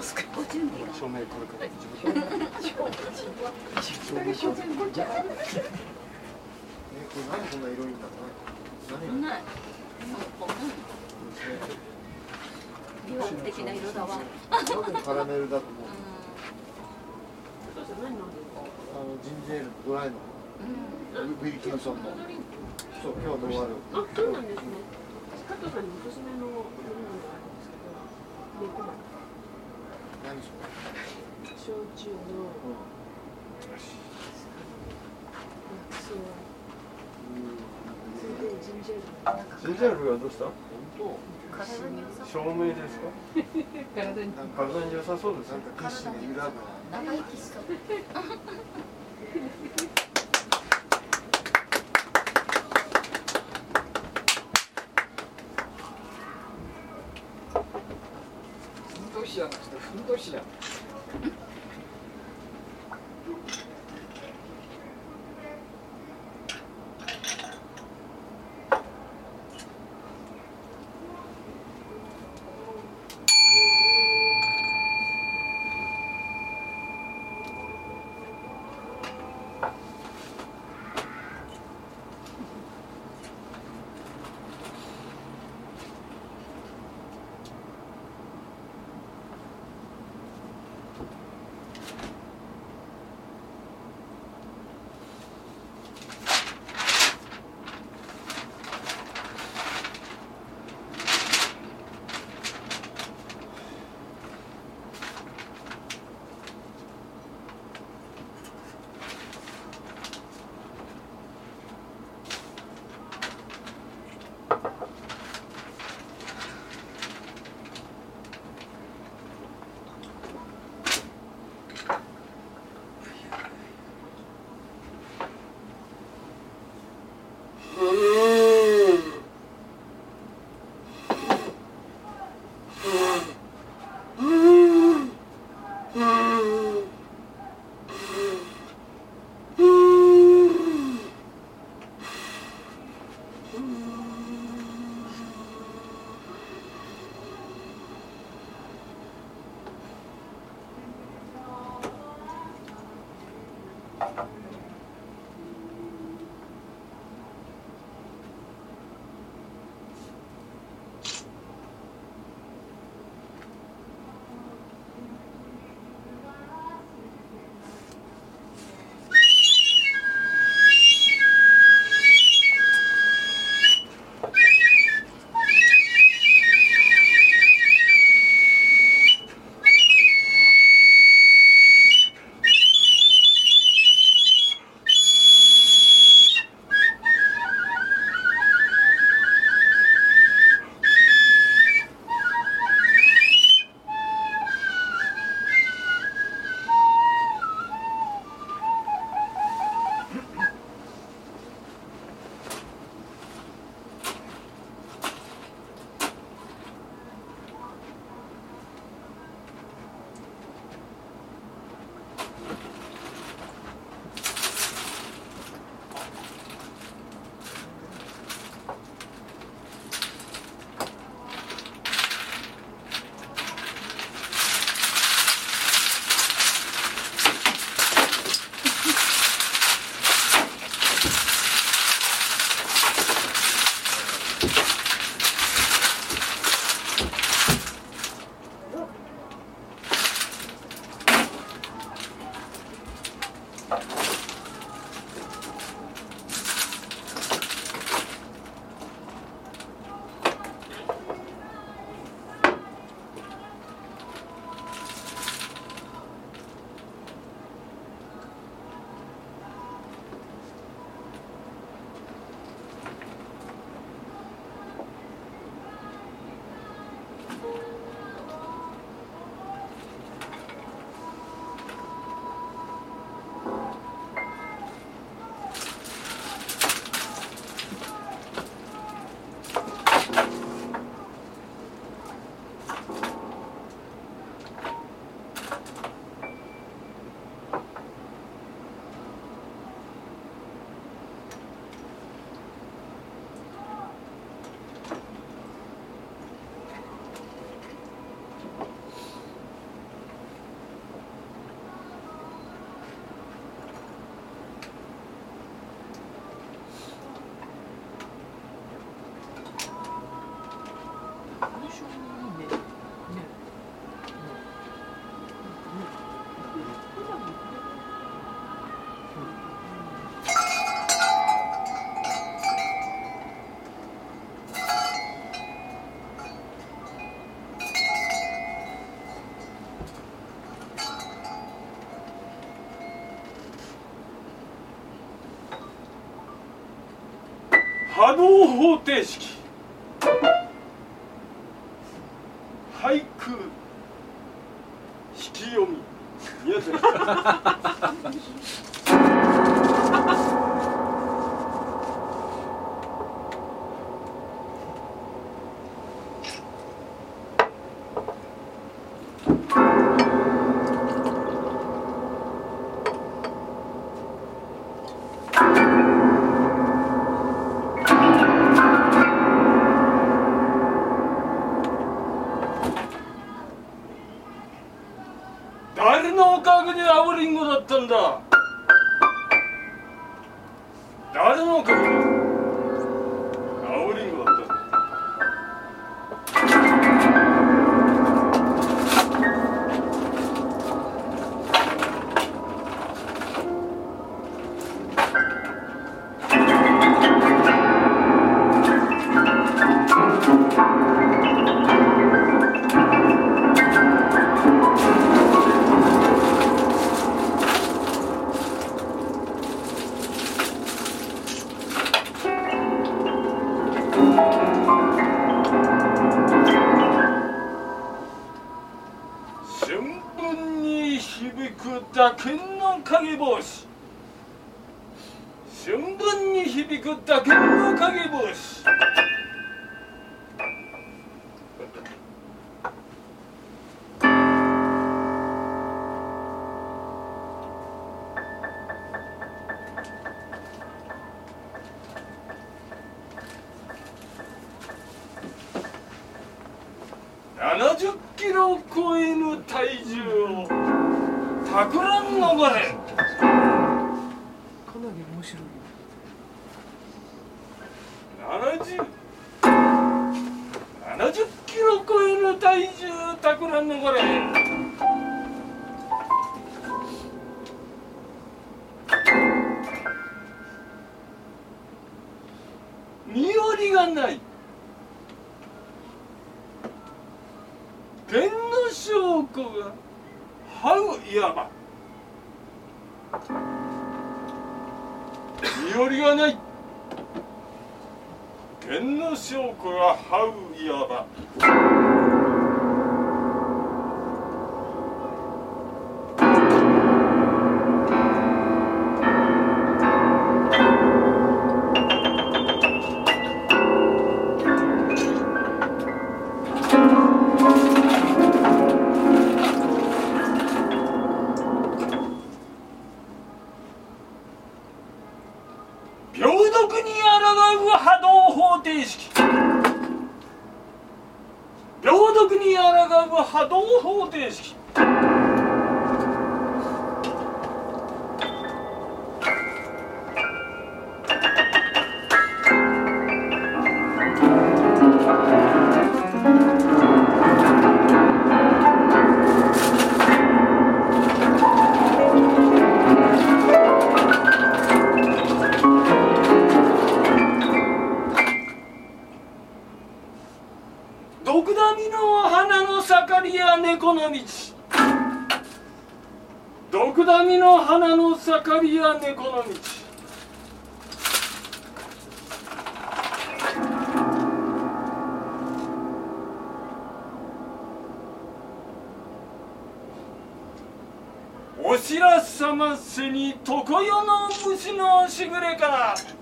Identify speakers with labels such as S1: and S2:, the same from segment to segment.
S1: 分
S2: あ、そうっすか。
S3: ご準備が
S1: 照明これから自分照明照明
S4: えこれなんでこんな色い？んだろう何
S3: ない？魅惑的な色だわ
S4: 多分カラメルだと思う。あのジンジェールドライのうんウィルキンソンのそう今日の終わる
S2: あ、そうなんですね。加藤さんにおすすめの飲み物があるんですけど、猫マ
S4: 何それ
S2: 焼酎のジンジェール。
S1: ジンジャールはどうした
S4: 本
S3: 体に良さ
S1: 照明ですか？
S2: 体に。
S1: 体に良さそうです
S4: なんか決心が揺らぐな
S3: 長生きしそう
S5: ふんどし屋の人ふんどしだ。
S6: 波動方程式。俳句引き読み。宮崎さん。おかげで青りんごだったんだ誰のおかげだ70キロ超えぬ体重をたくらん逃れ
S1: かなり面白い。
S6: 70 70キロ超える体重たくらん逃れ身寄りがない。天の証拠が歯をいわば身寄りがない天の証拠がはういわば。猫の道。おしらさませに常世の虫のしぐれから。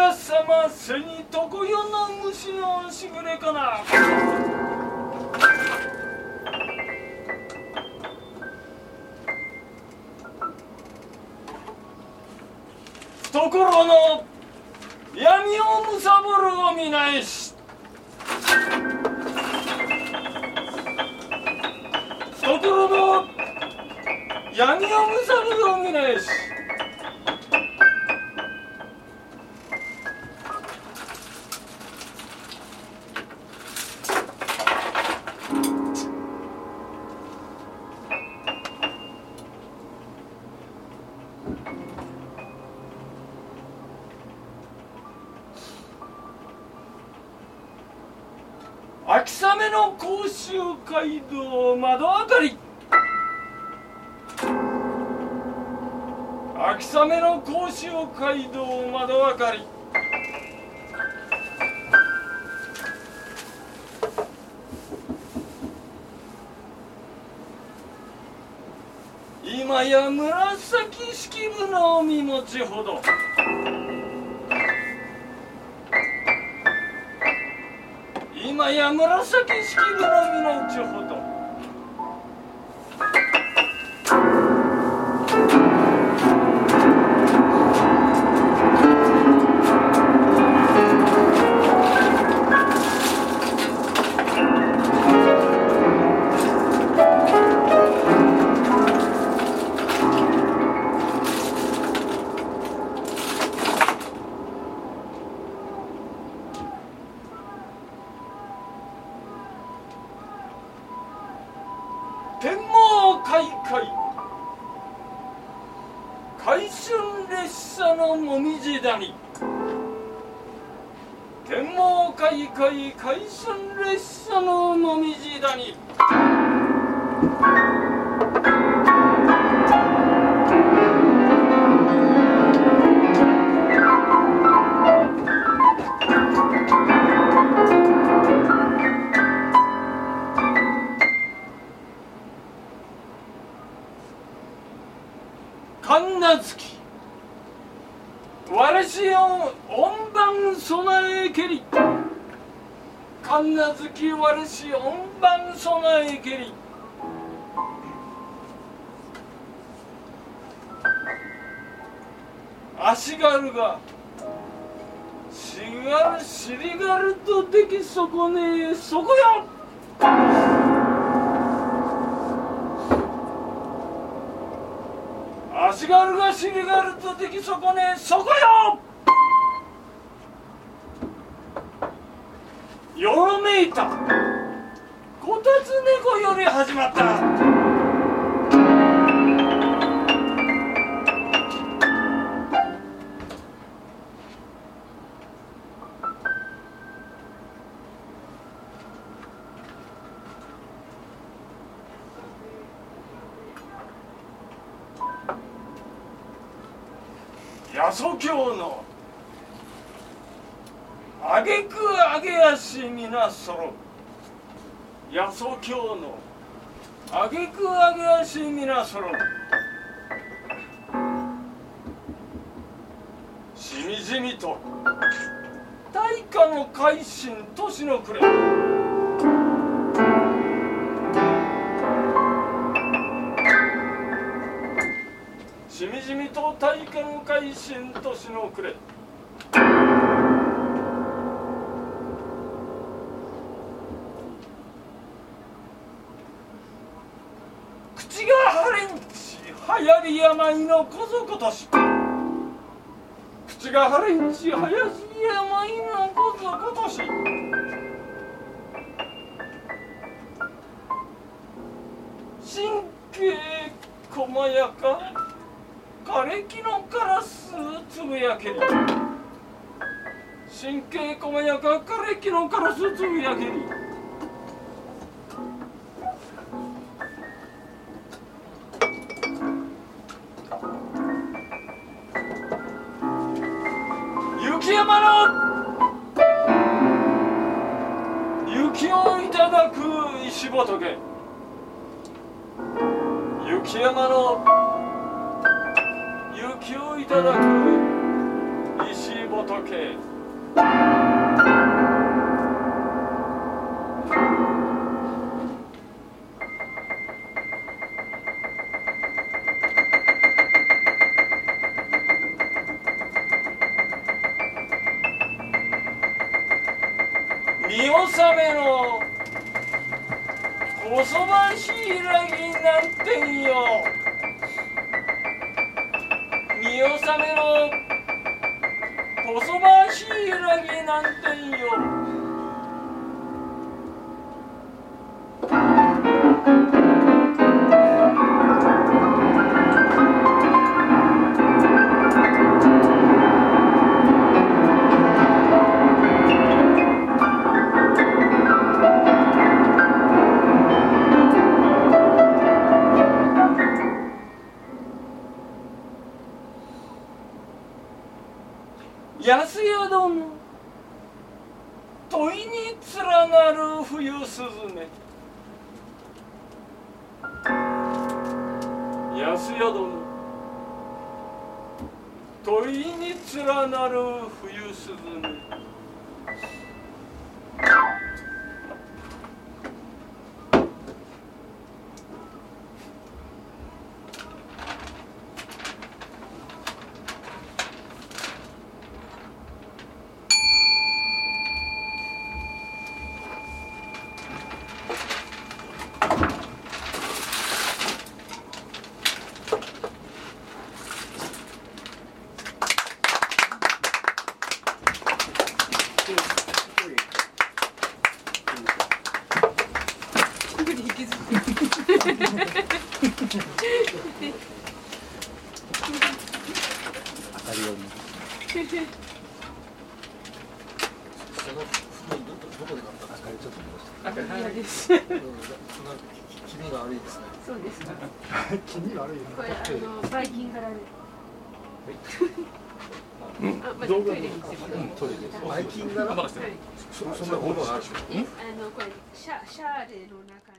S6: らさませにとこよの虫のしぐれかな。懐の闇をむさぼるを見ないし。懐の闇をむさぼるを見ないし。秋雨の甲州街道窓明かり。秋雨の甲州街道窓明かり。今や紫式部の身持ちほど。今や紫式部の身の内ほど回春列車のもみじ谷。天網開会回春列車のもみじ谷。わらしを音番備えけり。神奈月わらし音番備えけり。足軽がしがるしりがるとできそこねえそこよ。足軽がしりがるとできそこねそこよ！よろめいた。こたつ猫より始まった。八十教のあげくあげ足皆そろ。八十教のあげくあげ足皆そろ。しみじみと大化の改心年の暮れ。しみじみと大化の改心年の暮れ。口がハレンチ流行り病のこぞことし口がハレンチ流行り病のこぞことし神経細やか。枯れ木のカラスつぶやけり神経細やか枯れ木のカラスつぶやけり雪山の雪をいただく石仏。雪山の雪をいただく石仏見納めのこそばしいらぎなんてんよ。納めのこそばしい揺らぎなんてんよ
S5: 当たりようにその服どこどこで買ったん。です。かちょっと戻して
S2: 嫌です。
S5: なんか気味が悪い。ですね
S2: そうですか。
S5: 気味悪い。
S2: これあのバイキン柄で。あ、まあ、
S1: 道具
S2: トイレにしてもらう。
S5: トイレでバイキン柄。そそんなことがある
S2: え、あのこれシャシャーレの中。